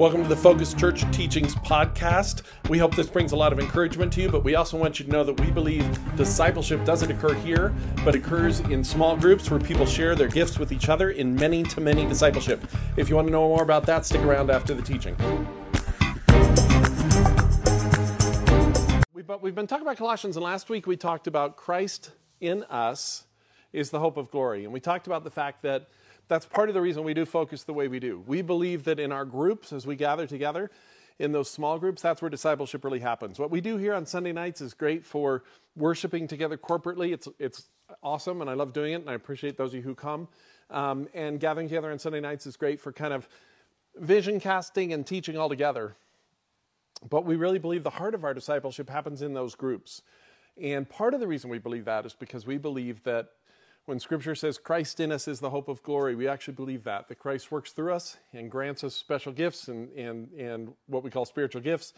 Welcome to the Focus Church Teachings Podcast. We hope this brings a lot of encouragement to you, but we also want you to know that we believe discipleship doesn't occur here, but occurs in small groups where people share their gifts with each other in many to many discipleship. If you want to know more about that, stick around after the teaching. But We've been talking about Colossians, and last week we talked about Christ in us is the hope of glory. And we talked about the fact that that's part of the reason we do focus the way we do. We believe that in our groups, as we gather together, in those small groups, that's where discipleship really happens. What we do here on Sunday nights is great for worshiping together corporately. It's it's awesome, and I love doing it, and I appreciate those of you who come. Um, and gathering together on Sunday nights is great for kind of vision casting and teaching all together. But we really believe the heart of our discipleship happens in those groups. And part of the reason we believe that is because we believe that when Scripture says Christ in us is the hope of glory, we actually believe that, that Christ works through us and grants us special gifts and, and, and what we call spiritual gifts,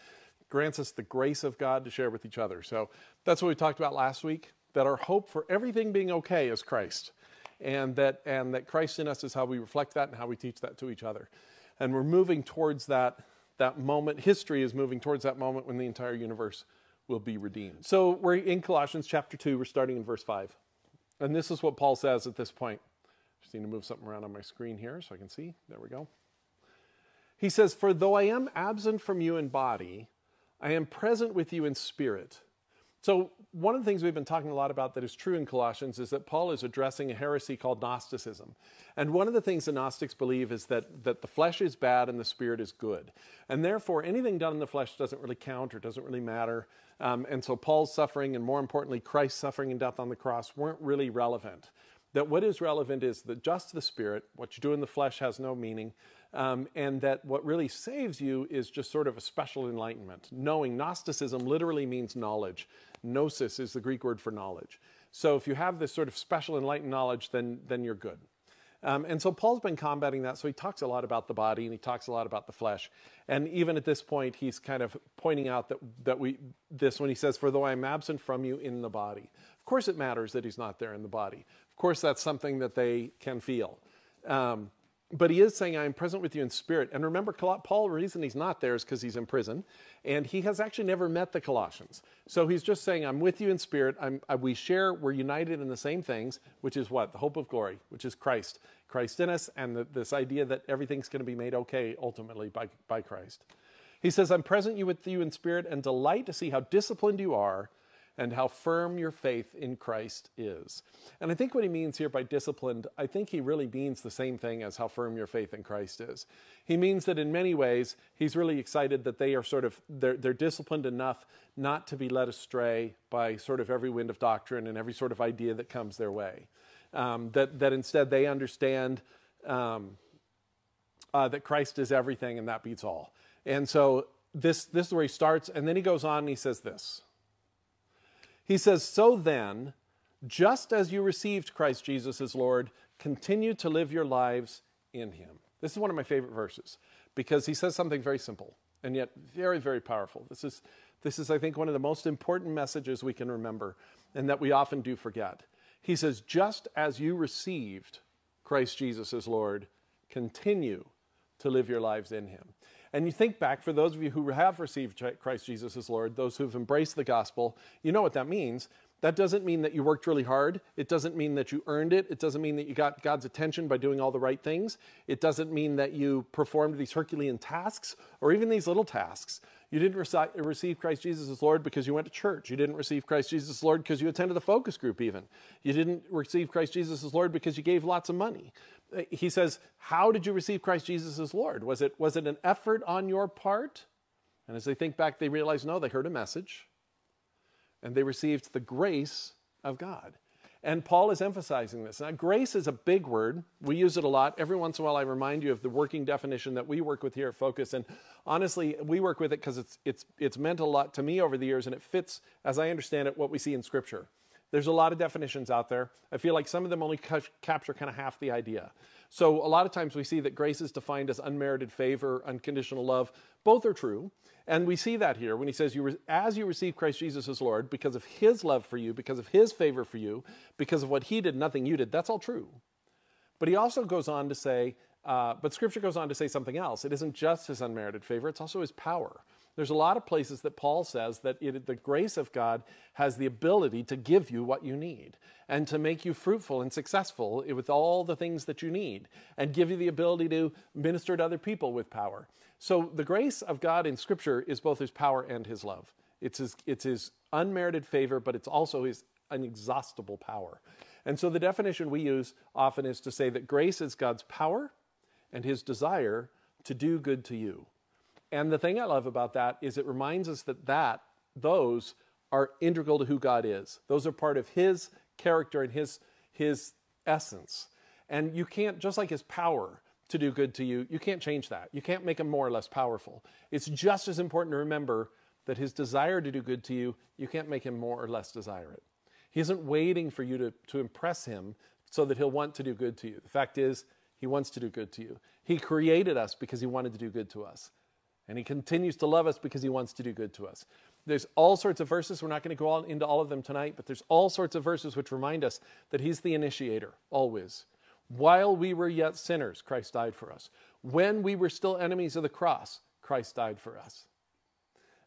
grants us the grace of God to share with each other. So that's what we talked about last week, that our hope for everything being okay is Christ. And that, and that Christ in us is how we reflect that and how we teach that to each other. And we're moving towards that, that moment. History is moving towards that moment when the entire universe will be redeemed. So we're in Colossians chapter 2, we're starting in verse 5. And this is what Paul says at this point. Just need to move something around on my screen here so I can see. There we go. He says, For though I am absent from you in body, I am present with you in spirit. So, one of the things we've been talking a lot about that is true in Colossians is that Paul is addressing a heresy called Gnosticism. And one of the things the Gnostics believe is that, that the flesh is bad and the spirit is good. And therefore, anything done in the flesh doesn't really count or doesn't really matter. Um, and so, Paul's suffering, and more importantly, Christ's suffering and death on the cross, weren't really relevant. That what is relevant is that just the spirit, what you do in the flesh has no meaning. Um, and that what really saves you is just sort of a special enlightenment. Knowing Gnosticism literally means knowledge. Gnosis is the Greek word for knowledge. So if you have this sort of special enlightened knowledge, then, then you're good. Um, and so Paul's been combating that. So he talks a lot about the body and he talks a lot about the flesh. And even at this point, he's kind of pointing out that, that we, this when he says, For though I am absent from you in the body. Of course, it matters that he's not there in the body. Of course, that's something that they can feel. Um, but he is saying, I am present with you in spirit. And remember, Paul, the reason he's not there is because he's in prison. And he has actually never met the Colossians. So he's just saying, I'm with you in spirit. I, we share, we're united in the same things, which is what? The hope of glory, which is Christ. Christ in us, and the, this idea that everything's going to be made okay ultimately by, by Christ. He says, I'm present you with you in spirit and delight to see how disciplined you are and how firm your faith in Christ is. And I think what he means here by disciplined, I think he really means the same thing as how firm your faith in Christ is. He means that in many ways, he's really excited that they are sort of, they're, they're disciplined enough not to be led astray by sort of every wind of doctrine and every sort of idea that comes their way. Um, that, that instead they understand um, uh, that Christ is everything and that beats all. And so this, this is where he starts, and then he goes on and he says this. He says, So then, just as you received Christ Jesus as Lord, continue to live your lives in him. This is one of my favorite verses because he says something very simple and yet very, very powerful. This is, this is, I think, one of the most important messages we can remember and that we often do forget. He says, Just as you received Christ Jesus as Lord, continue to live your lives in him. And you think back, for those of you who have received Christ Jesus as Lord, those who've embraced the gospel, you know what that means. That doesn't mean that you worked really hard. It doesn't mean that you earned it. It doesn't mean that you got God's attention by doing all the right things. It doesn't mean that you performed these Herculean tasks or even these little tasks. You didn't receive Christ Jesus as Lord because you went to church. You didn't receive Christ Jesus as Lord because you attended a focus group, even. You didn't receive Christ Jesus as Lord because you gave lots of money. He says, How did you receive Christ Jesus as Lord? Was it, was it an effort on your part? And as they think back, they realize no, they heard a message and they received the grace of God. And Paul is emphasizing this. Now, grace is a big word. We use it a lot. Every once in a while, I remind you of the working definition that we work with here at Focus. And honestly, we work with it because it's, it's, it's meant a lot to me over the years, and it fits, as I understand it, what we see in Scripture. There's a lot of definitions out there. I feel like some of them only ca- capture kind of half the idea. So, a lot of times we see that grace is defined as unmerited favor, unconditional love. Both are true. And we see that here when he says, you re- As you receive Christ Jesus as Lord, because of his love for you, because of his favor for you, because of what he did, nothing you did, that's all true. But he also goes on to say, Uh, but Scripture goes on to say something else. It isn't just his unmerited favor, it's also his power. There's a lot of places that Paul says that it, the grace of God has the ability to give you what you need and to make you fruitful and successful with all the things that you need and give you the ability to minister to other people with power. So the grace of God in Scripture is both his power and his love. It's his, it's his unmerited favor, but it's also his inexhaustible power. And so the definition we use often is to say that grace is God's power and his desire to do good to you. And the thing I love about that is it reminds us that that those are integral to who God is. Those are part of his character and his his essence. And you can't just like his power to do good to you, you can't change that. You can't make him more or less powerful. It's just as important to remember that his desire to do good to you, you can't make him more or less desire it. He isn't waiting for you to, to impress him so that he'll want to do good to you. The fact is, he wants to do good to you. He created us because he wanted to do good to us. And he continues to love us because he wants to do good to us. There's all sorts of verses. We're not going to go into all of them tonight, but there's all sorts of verses which remind us that he's the initiator, always. While we were yet sinners, Christ died for us. When we were still enemies of the cross, Christ died for us.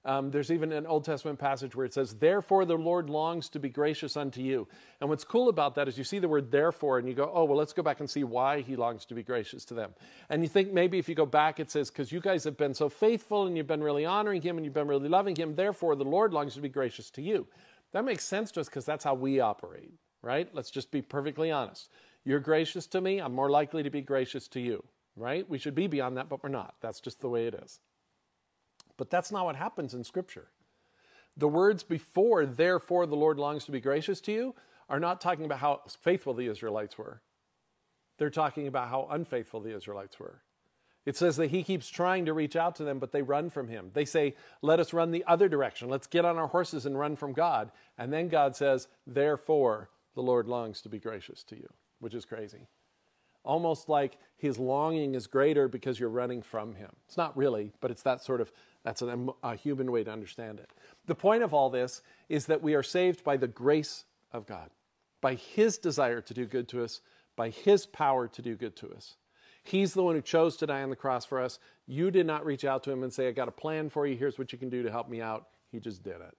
Um, there's even an Old Testament passage where it says, Therefore the Lord longs to be gracious unto you. And what's cool about that is you see the word therefore and you go, Oh, well, let's go back and see why he longs to be gracious to them. And you think maybe if you go back, it says, Because you guys have been so faithful and you've been really honoring him and you've been really loving him, therefore the Lord longs to be gracious to you. That makes sense to us because that's how we operate, right? Let's just be perfectly honest. You're gracious to me, I'm more likely to be gracious to you, right? We should be beyond that, but we're not. That's just the way it is. But that's not what happens in Scripture. The words before, therefore the Lord longs to be gracious to you, are not talking about how faithful the Israelites were. They're talking about how unfaithful the Israelites were. It says that he keeps trying to reach out to them, but they run from him. They say, Let us run the other direction. Let's get on our horses and run from God. And then God says, Therefore the Lord longs to be gracious to you, which is crazy almost like his longing is greater because you're running from him. It's not really, but it's that sort of that's an, a human way to understand it. The point of all this is that we are saved by the grace of God, by his desire to do good to us, by his power to do good to us. He's the one who chose to die on the cross for us. You did not reach out to him and say, I got a plan for you. Here's what you can do to help me out. He just did it.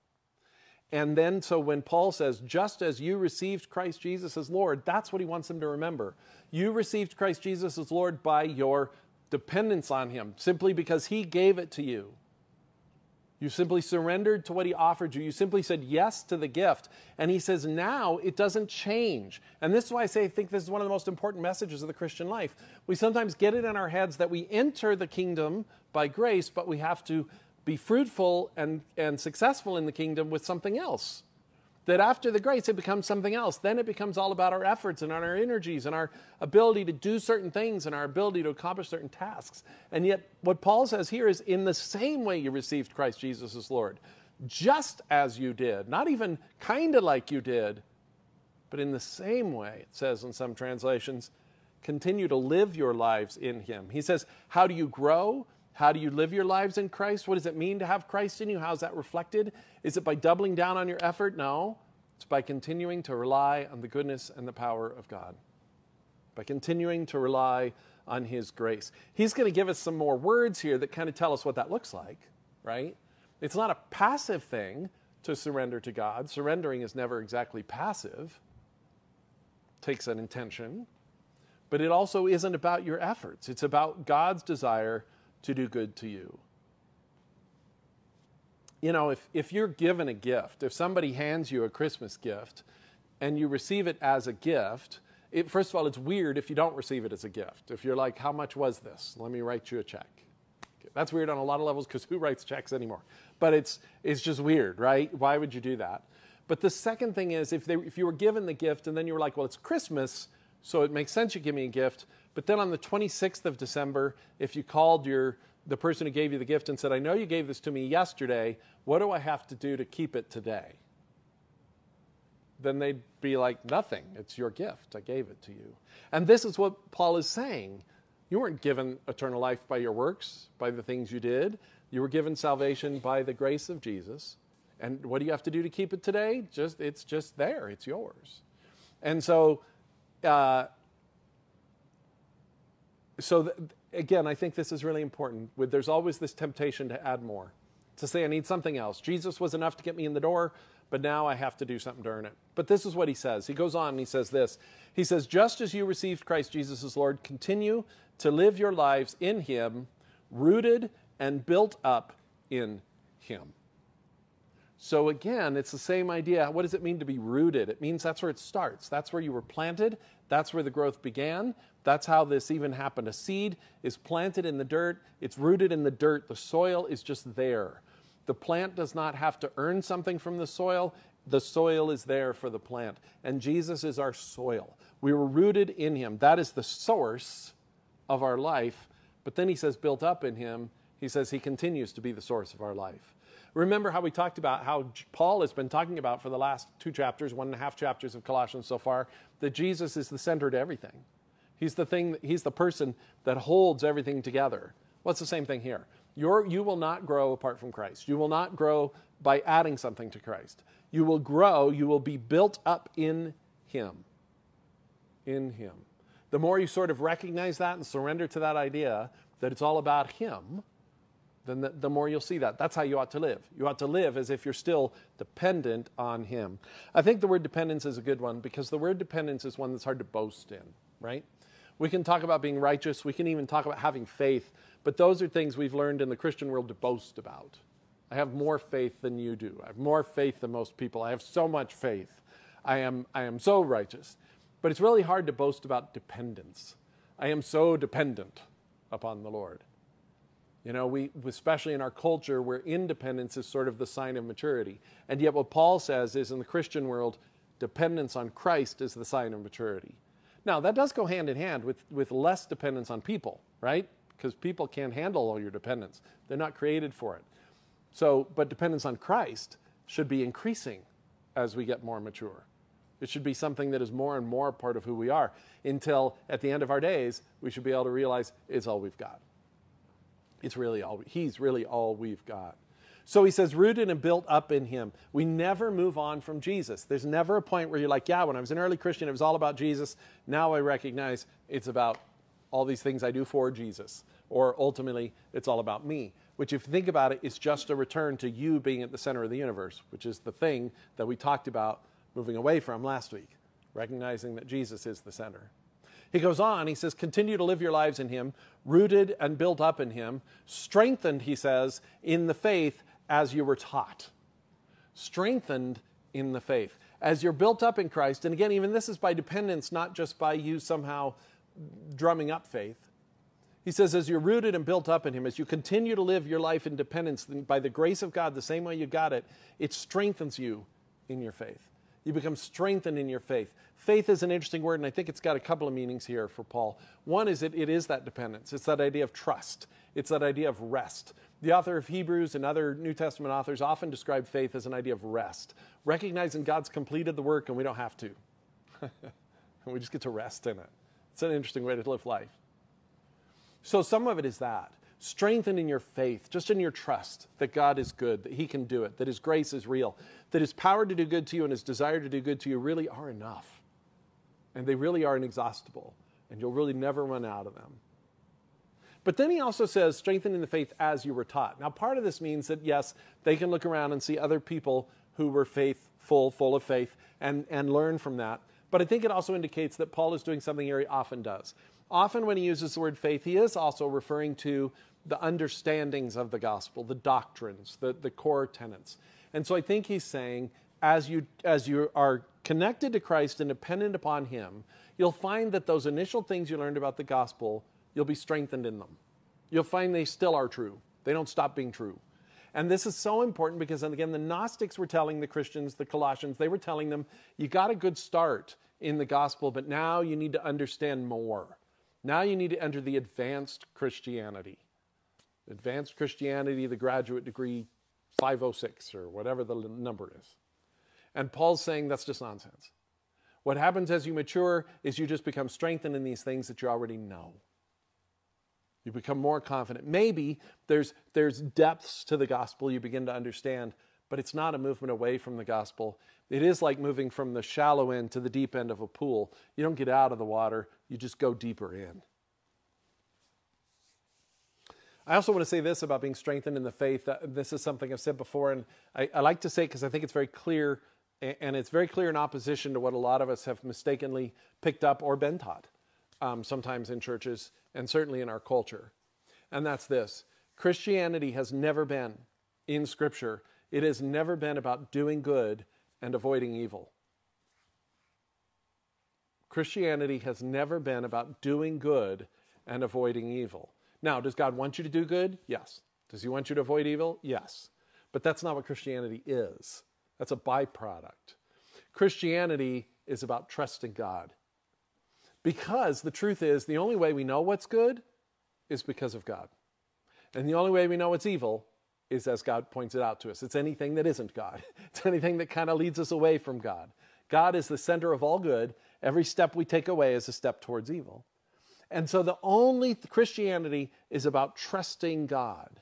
And then, so when Paul says, just as you received Christ Jesus as Lord, that's what he wants them to remember. You received Christ Jesus as Lord by your dependence on him, simply because he gave it to you. You simply surrendered to what he offered you. You simply said yes to the gift. And he says, now it doesn't change. And this is why I say I think this is one of the most important messages of the Christian life. We sometimes get it in our heads that we enter the kingdom by grace, but we have to be fruitful and, and successful in the kingdom with something else. That after the grace, it becomes something else. Then it becomes all about our efforts and our energies and our ability to do certain things and our ability to accomplish certain tasks. And yet, what Paul says here is in the same way you received Christ Jesus as Lord, just as you did, not even kind of like you did, but in the same way, it says in some translations, continue to live your lives in Him. He says, How do you grow? How do you live your lives in Christ? What does it mean to have Christ in you? How is that reflected? Is it by doubling down on your effort? No. It's by continuing to rely on the goodness and the power of God, by continuing to rely on His grace. He's going to give us some more words here that kind of tell us what that looks like, right? It's not a passive thing to surrender to God. Surrendering is never exactly passive, it takes an intention. But it also isn't about your efforts, it's about God's desire to do good to you. You know, if, if you're given a gift, if somebody hands you a Christmas gift and you receive it as a gift, it, first of all, it's weird if you don't receive it as a gift. If you're like, how much was this? Let me write you a check. Okay, that's weird on a lot of levels because who writes checks anymore? But it's, it's just weird, right? Why would you do that? But the second thing is if, they, if you were given the gift and then you were like, well, it's Christmas, so it makes sense you give me a gift, but then on the 26th of December, if you called your the person who gave you the gift and said, I know you gave this to me yesterday, what do I have to do to keep it today? Then they'd be like, Nothing. It's your gift. I gave it to you. And this is what Paul is saying. You weren't given eternal life by your works, by the things you did. You were given salvation by the grace of Jesus. And what do you have to do to keep it today? Just it's just there. It's yours. And so uh, so th- again, I think this is really important. With there's always this temptation to add more, to say I need something else. Jesus was enough to get me in the door, but now I have to do something to earn it. But this is what he says. He goes on and he says this. He says, "Just as you received Christ Jesus as Lord, continue to live your lives in Him, rooted and built up in Him." So again, it's the same idea. What does it mean to be rooted? It means that's where it starts. That's where you were planted. That's where the growth began. That's how this even happened. A seed is planted in the dirt, it's rooted in the dirt. The soil is just there. The plant does not have to earn something from the soil. The soil is there for the plant. And Jesus is our soil. We were rooted in him. That is the source of our life. But then he says, built up in him, he says he continues to be the source of our life. Remember how we talked about how Paul has been talking about for the last two chapters, one and a half chapters of Colossians so far, that Jesus is the center to everything. He's the thing, he's the person that holds everything together. What's the same thing here? You're, you will not grow apart from Christ. You will not grow by adding something to Christ. You will grow, you will be built up in Him. In Him. The more you sort of recognize that and surrender to that idea that it's all about Him, then the, the, more you'll see that. That's how you ought to live. You ought to live as if you're still dependent on Him. I think the word dependence is a good one because the word dependence is one that's hard to boast in, right? We can talk about being righteous, we can even talk about having faith, but those are things we've learned in the Christian world to boast about. I have more faith than you do. I have more faith than most people. I have so much faith. I am, I am so righteous. But it's really hard to boast about dependence. I am so dependent upon the Lord. You know, we, especially in our culture where independence is sort of the sign of maturity. And yet, what Paul says is in the Christian world, dependence on Christ is the sign of maturity. Now, that does go hand in hand with, with less dependence on people, right? Because people can't handle all your dependence, they're not created for it. So, but dependence on Christ should be increasing as we get more mature. It should be something that is more and more part of who we are until at the end of our days, we should be able to realize it's all we've got. It's really all, he's really all we've got. So he says, rooted and built up in him. We never move on from Jesus. There's never a point where you're like, yeah, when I was an early Christian, it was all about Jesus. Now I recognize it's about all these things I do for Jesus. Or ultimately, it's all about me. Which, if you think about it, is just a return to you being at the center of the universe, which is the thing that we talked about moving away from last week, recognizing that Jesus is the center. He goes on, he says, continue to live your lives in Him, rooted and built up in Him, strengthened, he says, in the faith as you were taught. Strengthened in the faith. As you're built up in Christ, and again, even this is by dependence, not just by you somehow drumming up faith. He says, as you're rooted and built up in Him, as you continue to live your life in dependence by the grace of God, the same way you got it, it strengthens you in your faith. You become strengthened in your faith. Faith is an interesting word, and I think it's got a couple of meanings here for Paul. One is that it is that dependence, it's that idea of trust, it's that idea of rest. The author of Hebrews and other New Testament authors often describe faith as an idea of rest, recognizing God's completed the work and we don't have to. and we just get to rest in it. It's an interesting way to live life. So, some of it is that strengthened in your faith, just in your trust that God is good, that He can do it, that His grace is real, that His power to do good to you and His desire to do good to you really are enough. And they really are inexhaustible, and you'll really never run out of them. But then he also says, strengthen in the faith as you were taught. Now, part of this means that, yes, they can look around and see other people who were faithful, full of faith, and, and learn from that. But I think it also indicates that Paul is doing something he often does. Often, when he uses the word faith, he is also referring to the understandings of the gospel, the doctrines, the, the core tenets. And so I think he's saying, as you, as you are connected to Christ and dependent upon him, you'll find that those initial things you learned about the gospel, you'll be strengthened in them. You'll find they still are true. They don't stop being true. And this is so important because, again, the Gnostics were telling the Christians, the Colossians, they were telling them, you got a good start in the gospel, but now you need to understand more. Now you need to enter the advanced Christianity. Advanced Christianity, the graduate degree 506 or whatever the number is. And Paul's saying that's just nonsense. What happens as you mature is you just become strengthened in these things that you already know. You become more confident. Maybe there's, there's depths to the gospel you begin to understand, but it's not a movement away from the gospel. It is like moving from the shallow end to the deep end of a pool. You don't get out of the water, you just go deeper in. I also want to say this about being strengthened in the faith. Uh, this is something I've said before, and I, I like to say because I think it's very clear, and it's very clear in opposition to what a lot of us have mistakenly picked up or been taught, um, sometimes in churches and certainly in our culture. And that's this Christianity has never been, in Scripture, it has never been about doing good and avoiding evil. Christianity has never been about doing good and avoiding evil. Now, does God want you to do good? Yes. Does He want you to avoid evil? Yes. But that's not what Christianity is. That's a byproduct. Christianity is about trusting God. Because the truth is, the only way we know what's good is because of God. And the only way we know what's evil is as God points it out to us. It's anything that isn't God, it's anything that kind of leads us away from God. God is the center of all good. Every step we take away is a step towards evil. And so the only Christianity is about trusting God,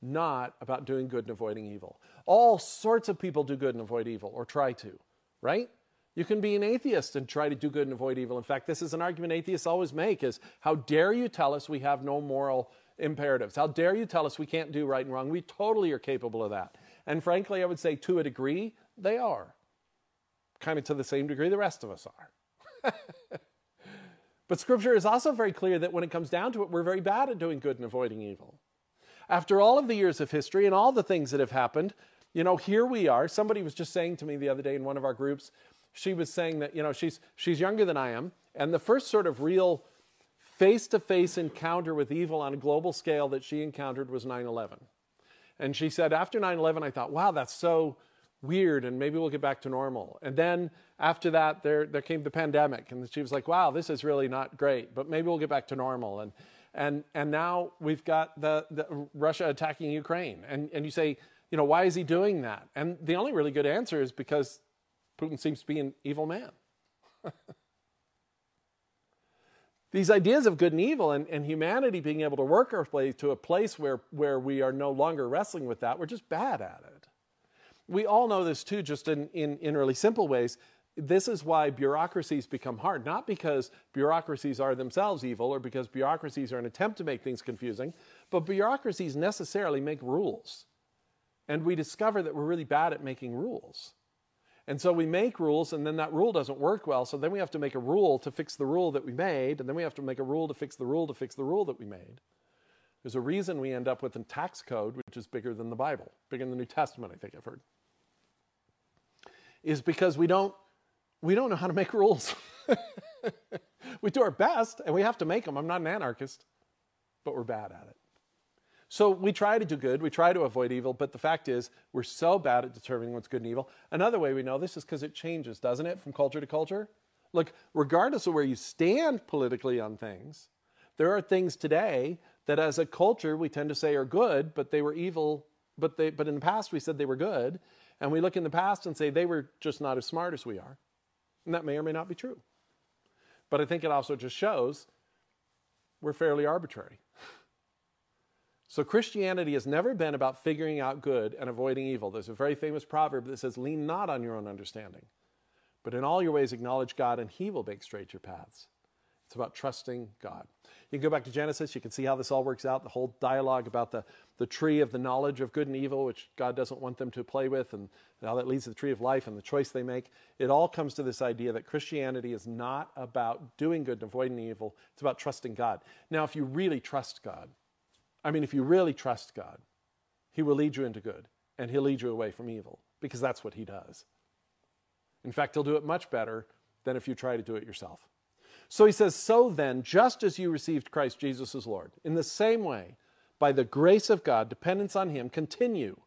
not about doing good and avoiding evil. All sorts of people do good and avoid evil, or try to, right? You can be an atheist and try to do good and avoid evil. In fact, this is an argument atheists always make is how dare you tell us we have no moral imperatives? How dare you tell us we can't do right and wrong? We totally are capable of that. And frankly, I would say to a degree, they are. Kind of to the same degree the rest of us are. But scripture is also very clear that when it comes down to it, we're very bad at doing good and avoiding evil. After all of the years of history and all the things that have happened, you know, here we are. Somebody was just saying to me the other day in one of our groups, she was saying that, you know, she's she's younger than I am, and the first sort of real face-to-face encounter with evil on a global scale that she encountered was 9/11. And she said after 9/11 I thought, "Wow, that's so weird and maybe we'll get back to normal. And then after that, there, there came the pandemic and she was like, wow, this is really not great, but maybe we'll get back to normal. And, and, and now we've got the, the Russia attacking Ukraine. And, and you say, you know, why is he doing that? And the only really good answer is because Putin seems to be an evil man. These ideas of good and evil and, and humanity being able to work our way to a place where, where we are no longer wrestling with that, we're just bad at it we all know this too, just in, in, in really simple ways. This is why bureaucracies become hard, not because bureaucracies are themselves evil or because bureaucracies are an attempt to make things confusing, but bureaucracies necessarily make rules. And we discover that we're really bad at making rules. And so we make rules, and then that rule doesn't work well. So then we have to make a rule to fix the rule that we made, and then we have to make a rule to fix the rule to fix the rule that we made. There's a reason we end up with a tax code which is bigger than the Bible, bigger than the New Testament, I think I've heard is because we don't we don't know how to make rules. we do our best and we have to make them. I'm not an anarchist, but we're bad at it. So we try to do good, we try to avoid evil, but the fact is we're so bad at determining what's good and evil. Another way we know this is because it changes, doesn't it, from culture to culture? Look, regardless of where you stand politically on things, there are things today that as a culture we tend to say are good, but they were evil, but they but in the past we said they were good. And we look in the past and say they were just not as smart as we are. And that may or may not be true. But I think it also just shows we're fairly arbitrary. So Christianity has never been about figuring out good and avoiding evil. There's a very famous proverb that says, Lean not on your own understanding, but in all your ways acknowledge God, and He will make straight your paths. It's about trusting God. You can go back to Genesis, you can see how this all works out, the whole dialogue about the, the tree of the knowledge of good and evil, which God doesn't want them to play with, and how that leads to the tree of life and the choice they make. It all comes to this idea that Christianity is not about doing good and avoiding evil, it's about trusting God. Now, if you really trust God, I mean, if you really trust God, He will lead you into good, and He'll lead you away from evil, because that's what He does. In fact, He'll do it much better than if you try to do it yourself. So he says, So then, just as you received Christ Jesus as Lord, in the same way, by the grace of God, dependence on Him, continue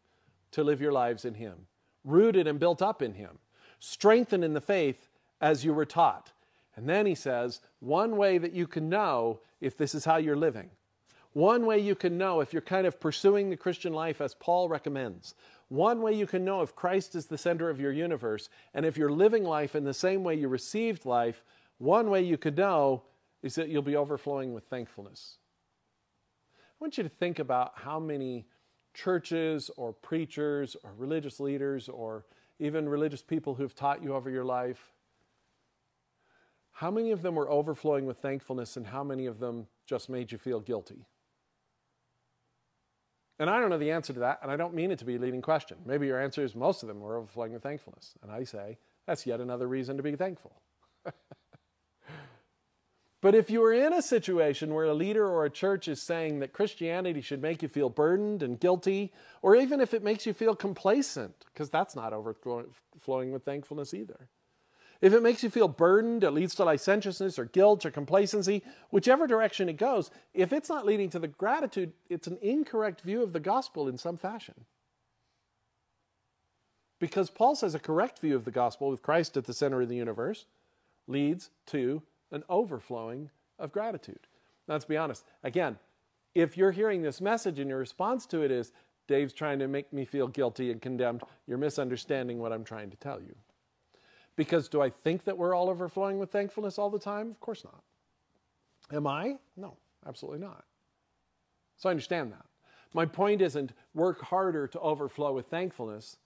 to live your lives in Him, rooted and built up in Him, strengthened in the faith as you were taught. And then he says, one way that you can know if this is how you're living, one way you can know if you're kind of pursuing the Christian life as Paul recommends, one way you can know if Christ is the center of your universe, and if you're living life in the same way you received life, one way you could know is that you'll be overflowing with thankfulness. I want you to think about how many churches or preachers or religious leaders or even religious people who've taught you over your life. How many of them were overflowing with thankfulness and how many of them just made you feel guilty? And I don't know the answer to that, and I don't mean it to be a leading question. Maybe your answer is most of them were overflowing with thankfulness. And I say, that's yet another reason to be thankful. but if you are in a situation where a leader or a church is saying that Christianity should make you feel burdened and guilty, or even if it makes you feel complacent, because that's not overflowing with thankfulness either if it makes you feel burdened, it leads to licentiousness or guilt or complacency, whichever direction it goes, if it's not leading to the gratitude, it's an incorrect view of the gospel in some fashion. Because Paul says a correct view of the gospel with Christ at the center of the universe leads to an overflowing of gratitude. Now, let's be honest. Again, if you're hearing this message and your response to it is, Dave's trying to make me feel guilty and condemned, you're misunderstanding what I'm trying to tell you. Because do I think that we're all overflowing with thankfulness all the time? Of course not. Am I? No, absolutely not. So I understand that. My point isn't work harder to overflow with thankfulness.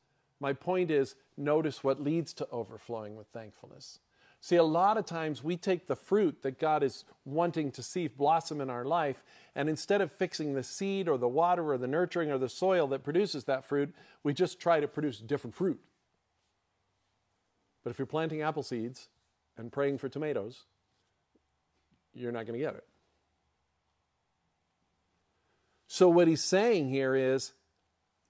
My point is notice what leads to overflowing with thankfulness. See, a lot of times we take the fruit that God is wanting to see blossom in our life, and instead of fixing the seed or the water or the nurturing or the soil that produces that fruit, we just try to produce different fruit. But if you're planting apple seeds and praying for tomatoes, you're not going to get it. So, what he's saying here is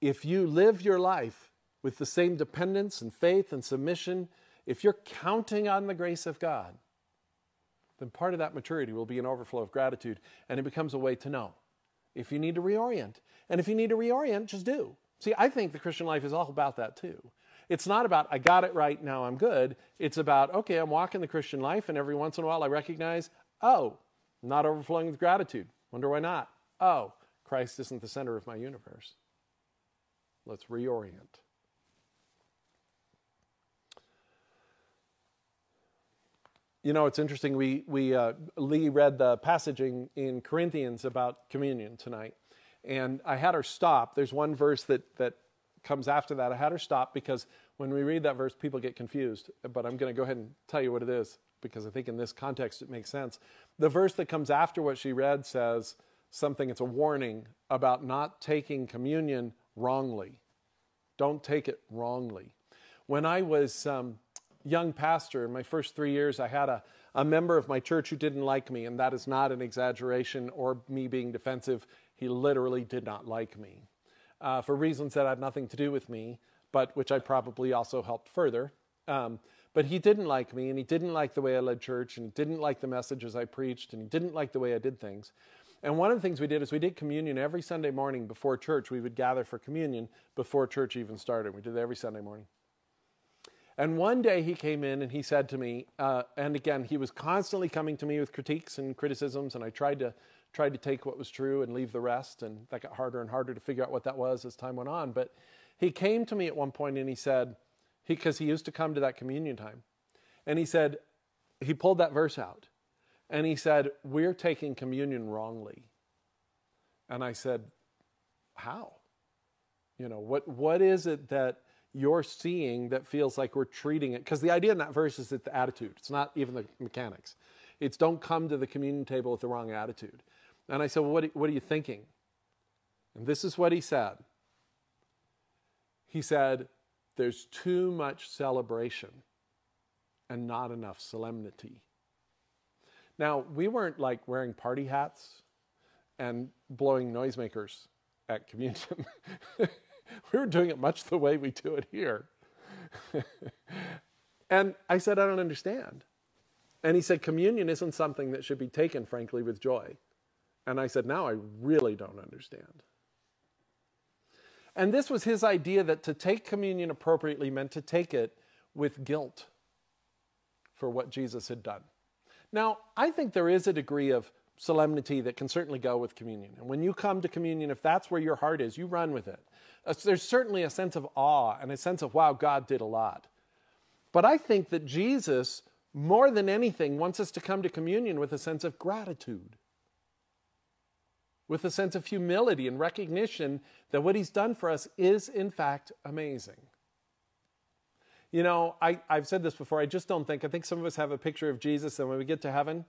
if you live your life with the same dependence and faith and submission, if you're counting on the grace of God, then part of that maturity will be an overflow of gratitude, and it becomes a way to know. If you need to reorient, and if you need to reorient, just do. See, I think the Christian life is all about that too. It's not about, I got it right, now I'm good. It's about, okay, I'm walking the Christian life, and every once in a while I recognize, oh, not overflowing with gratitude. Wonder why not? Oh, Christ isn't the center of my universe. Let's reorient. You know, it's interesting. We, we uh, Lee read the passage in, in Corinthians about communion tonight, and I had her stop. There's one verse that, that comes after that. I had her stop because when we read that verse, people get confused. But I'm going to go ahead and tell you what it is because I think in this context it makes sense. The verse that comes after what she read says something, it's a warning about not taking communion wrongly. Don't take it wrongly. When I was um, young pastor, in my first three years, I had a, a member of my church who didn't like me, and that is not an exaggeration or me being defensive. He literally did not like me uh, for reasons that had nothing to do with me, but which I probably also helped further. Um, but he didn't like me, and he didn't like the way I led church, and he didn't like the messages I preached, and he didn't like the way I did things. And one of the things we did is we did communion every Sunday morning before church. We would gather for communion before church even started. We did it every Sunday morning. And one day he came in and he said to me, uh, and again, he was constantly coming to me with critiques and criticisms, and I tried to tried to take what was true and leave the rest. And that got harder and harder to figure out what that was as time went on. But he came to me at one point and he said, because he, he used to come to that communion time, and he said, he pulled that verse out and he said, We're taking communion wrongly. And I said, How? You know, what, what is it that you're seeing that feels like we're treating it? Because the idea in that verse is that the attitude, it's not even the mechanics. It's don't come to the communion table with the wrong attitude. And I said, Well, what, what are you thinking? And this is what he said. He said, There's too much celebration and not enough solemnity. Now, we weren't like wearing party hats and blowing noisemakers at communion. we were doing it much the way we do it here. and I said, I don't understand. And he said, Communion isn't something that should be taken, frankly, with joy. And I said, Now I really don't understand. And this was his idea that to take communion appropriately meant to take it with guilt for what Jesus had done. Now, I think there is a degree of solemnity that can certainly go with communion. And when you come to communion, if that's where your heart is, you run with it. Uh, there's certainly a sense of awe and a sense of, wow, God did a lot. But I think that Jesus, more than anything, wants us to come to communion with a sense of gratitude with a sense of humility and recognition that what he's done for us is, in fact, amazing. You know, I, I've said this before, I just don't think, I think some of us have a picture of Jesus, and when we get to heaven,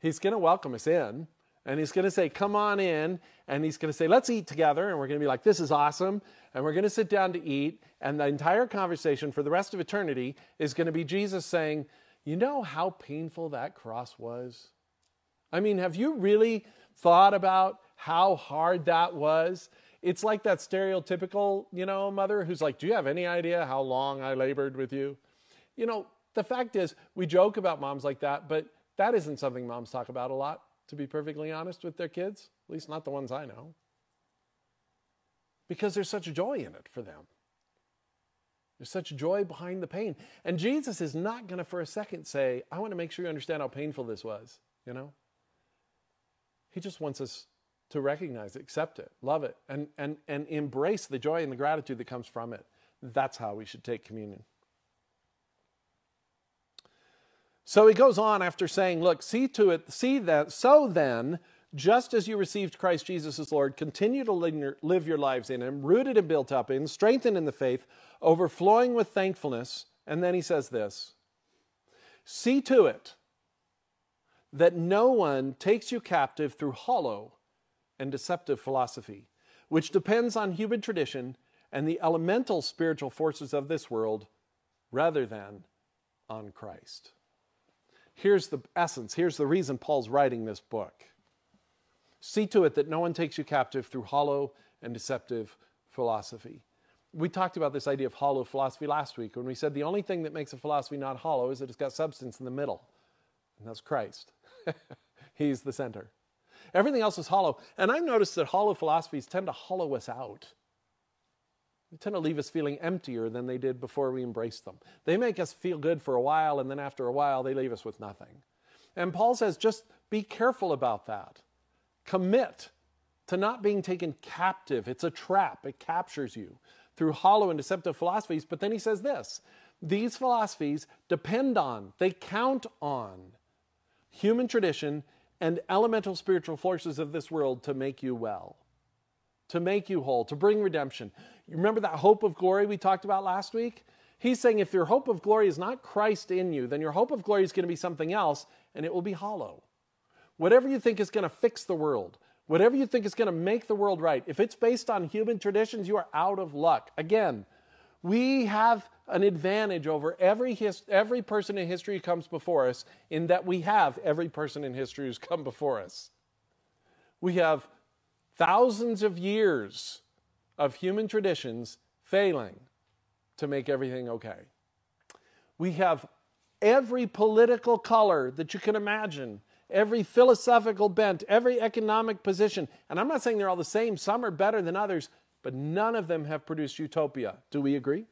he's going to welcome us in, And he's going to say, Come on in. And he's going to say, Let's eat together. And we're going to be like, This is awesome. And we're going to sit down to eat. And the entire conversation for the rest of eternity is going to be Jesus saying, You know how painful that cross was? I mean, have you really thought about how hard that was? It's like that stereotypical, you know, mother who's like, Do you have any idea how long I labored with you? You know, the fact is, we joke about moms like that, but that isn't something moms talk about a lot, to be perfectly honest with their kids, at least not the ones I know. Because there's such joy in it for them. There's such joy behind the pain. And Jesus is not going to for a second say, I want to make sure you understand how painful this was, you know? He just wants us to recognize it, accept it, love it, and, and, and embrace the joy and the gratitude that comes from it. That's how we should take communion. So he goes on after saying, Look, see to it, see that, so then, just as you received Christ Jesus as Lord, continue to live your lives in Him, rooted and built up in, strengthened in the faith, overflowing with thankfulness. And then he says this See to it that no one takes you captive through hollow and deceptive philosophy, which depends on human tradition and the elemental spiritual forces of this world rather than on Christ. Here's the essence, here's the reason Paul's writing this book. See to it that no one takes you captive through hollow and deceptive philosophy. We talked about this idea of hollow philosophy last week when we said the only thing that makes a philosophy not hollow is that it's got substance in the middle, and that's Christ. He's the center. Everything else is hollow. And I've noticed that hollow philosophies tend to hollow us out. They tend to leave us feeling emptier than they did before we embraced them. They make us feel good for a while, and then after a while, they leave us with nothing. And Paul says, just be careful about that. Commit to not being taken captive. It's a trap, it captures you through hollow and deceptive philosophies. But then he says this these philosophies depend on, they count on human tradition and elemental spiritual forces of this world to make you well, to make you whole, to bring redemption. You remember that hope of glory we talked about last week? He's saying if your hope of glory is not Christ in you, then your hope of glory is going to be something else and it will be hollow. Whatever you think is going to fix the world, whatever you think is going to make the world right, if it's based on human traditions, you are out of luck. Again, we have an advantage over every, his, every person in history who comes before us in that we have every person in history who's come before us. We have thousands of years of human traditions failing to make everything okay. We have every political color that you can imagine, every philosophical bent, every economic position. And I'm not saying they're all the same, some are better than others, but none of them have produced utopia. Do we agree?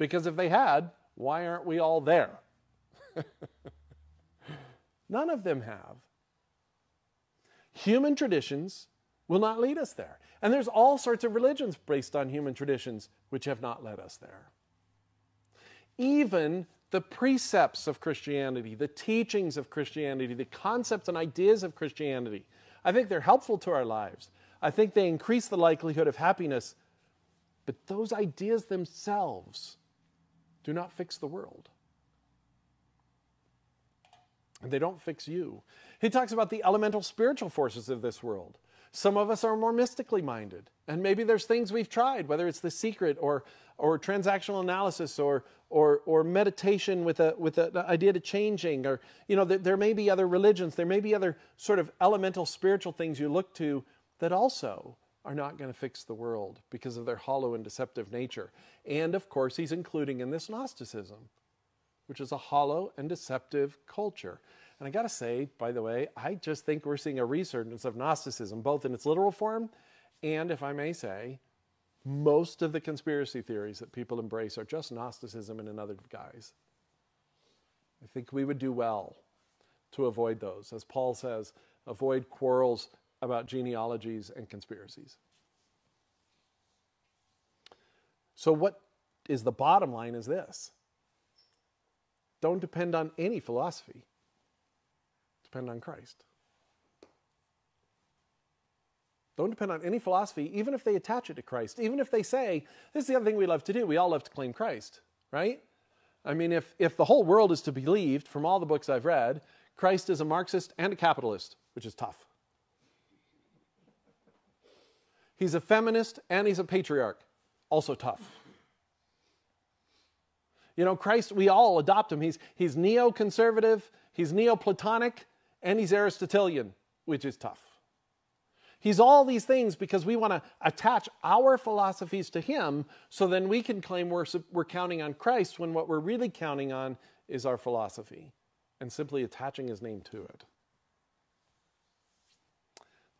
Because if they had, why aren't we all there? None of them have. Human traditions will not lead us there. And there's all sorts of religions based on human traditions which have not led us there. Even the precepts of Christianity, the teachings of Christianity, the concepts and ideas of Christianity, I think they're helpful to our lives. I think they increase the likelihood of happiness. But those ideas themselves do not fix the world. And they don't fix you. He talks about the elemental spiritual forces of this world. Some of us are more mystically minded, and maybe there's things we've tried, whether it's the secret or, or transactional analysis or, or, or meditation with, a, with an idea to changing, or, you know, there, there may be other religions, there may be other sort of elemental spiritual things you look to that also are not going to fix the world because of their hollow and deceptive nature. And of course, he's including in this Gnosticism, which is a hollow and deceptive culture. And I got to say, by the way, I just think we're seeing a resurgence of Gnosticism, both in its literal form and, if I may say, most of the conspiracy theories that people embrace are just Gnosticism in another guise. I think we would do well to avoid those. As Paul says, avoid quarrels about genealogies and conspiracies. So, what is the bottom line is this don't depend on any philosophy, depend on Christ. Don't depend on any philosophy, even if they attach it to Christ, even if they say, this is the other thing we love to do. We all love to claim Christ, right? I mean, if, if the whole world is to be believed from all the books I've read, Christ is a Marxist and a capitalist, which is tough. He's a feminist and he's a patriarch, also tough. You know, Christ, we all adopt him. He's, he's neoconservative, he's Neoplatonic, and he's Aristotelian, which is tough. He's all these things because we want to attach our philosophies to him so then we can claim we're, we're counting on Christ when what we're really counting on is our philosophy and simply attaching his name to it.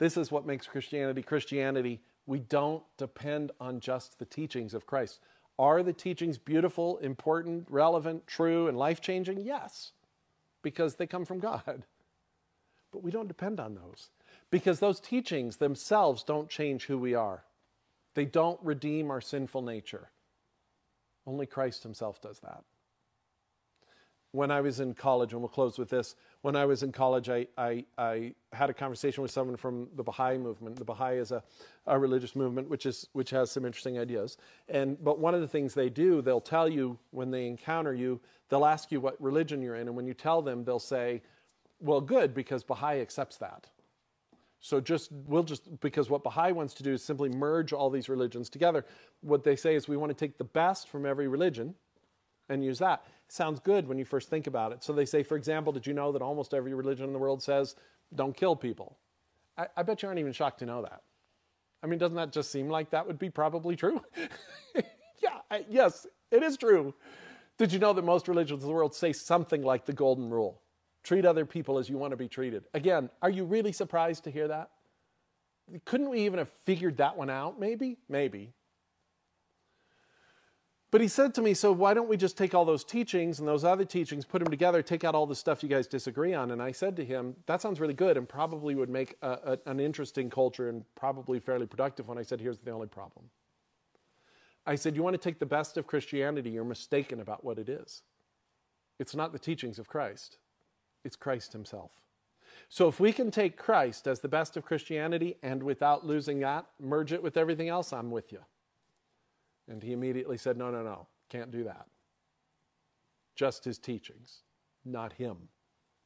This is what makes Christianity Christianity. We don't depend on just the teachings of Christ. Are the teachings beautiful, important, relevant, true, and life changing? Yes, because they come from God. But we don't depend on those because those teachings themselves don't change who we are. They don't redeem our sinful nature. Only Christ Himself does that. When I was in college, and we'll close with this, when I was in college, I, I, I had a conversation with someone from the Baha'i movement. The Baha'i is a, a religious movement which, is, which has some interesting ideas. And, but one of the things they do, they'll tell you when they encounter you, they'll ask you what religion you're in. And when you tell them, they'll say, well, good, because Baha'i accepts that. So just we'll just because what Baha'i wants to do is simply merge all these religions together. What they say is we want to take the best from every religion and use that. It sounds good when you first think about it. So they say, for example, did you know that almost every religion in the world says don't kill people? I, I bet you aren't even shocked to know that. I mean, doesn't that just seem like that would be probably true? yeah, I, yes, it is true. Did you know that most religions in the world say something like the golden rule? Treat other people as you want to be treated. Again, are you really surprised to hear that? Couldn't we even have figured that one out? Maybe, maybe. But he said to me, So why don't we just take all those teachings and those other teachings, put them together, take out all the stuff you guys disagree on? And I said to him, That sounds really good and probably would make a, a, an interesting culture and probably fairly productive one. I said, Here's the only problem. I said, You want to take the best of Christianity, you're mistaken about what it is. It's not the teachings of Christ, it's Christ Himself. So if we can take Christ as the best of Christianity and without losing that, merge it with everything else, I'm with you. And he immediately said, No, no, no, can't do that. Just his teachings, not him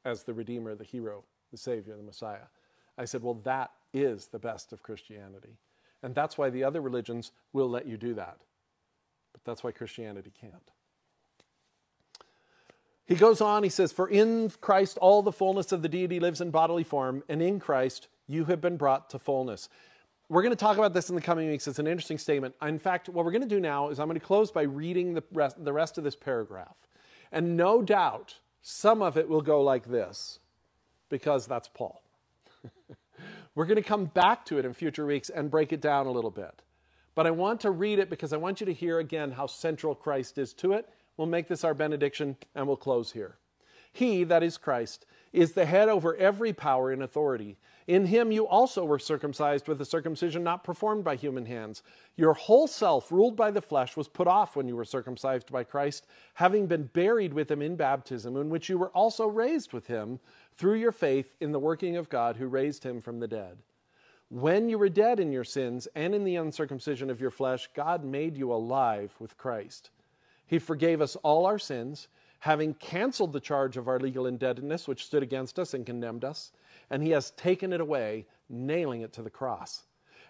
as the Redeemer, the hero, the Savior, the Messiah. I said, Well, that is the best of Christianity. And that's why the other religions will let you do that. But that's why Christianity can't. He goes on, he says, For in Christ all the fullness of the deity lives in bodily form, and in Christ you have been brought to fullness. We're going to talk about this in the coming weeks. It's an interesting statement. In fact, what we're going to do now is I'm going to close by reading the rest, the rest of this paragraph. And no doubt, some of it will go like this, because that's Paul. we're going to come back to it in future weeks and break it down a little bit. But I want to read it because I want you to hear again how central Christ is to it We'll make this our benediction and we'll close here. He, that is Christ, is the head over every power and authority. In him you also were circumcised with a circumcision not performed by human hands. Your whole self, ruled by the flesh, was put off when you were circumcised by Christ, having been buried with him in baptism, in which you were also raised with him through your faith in the working of God who raised him from the dead. When you were dead in your sins and in the uncircumcision of your flesh, God made you alive with Christ. He forgave us all our sins, having canceled the charge of our legal indebtedness, which stood against us and condemned us, and He has taken it away, nailing it to the cross.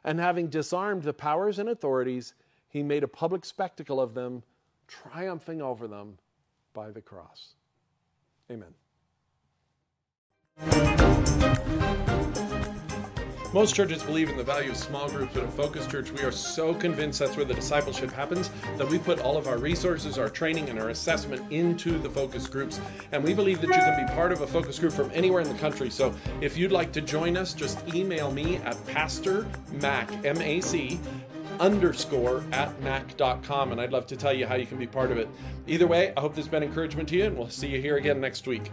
And having disarmed the powers and authorities, He made a public spectacle of them, triumphing over them by the cross. Amen. Most churches believe in the value of small groups, but at Focus Church, we are so convinced that's where the discipleship happens that we put all of our resources, our training, and our assessment into the focus groups. And we believe that you can be part of a focus group from anywhere in the country. So if you'd like to join us, just email me at Pastor Mac, M A C, underscore at mac.com, and I'd love to tell you how you can be part of it. Either way, I hope this has been encouragement to you, and we'll see you here again next week.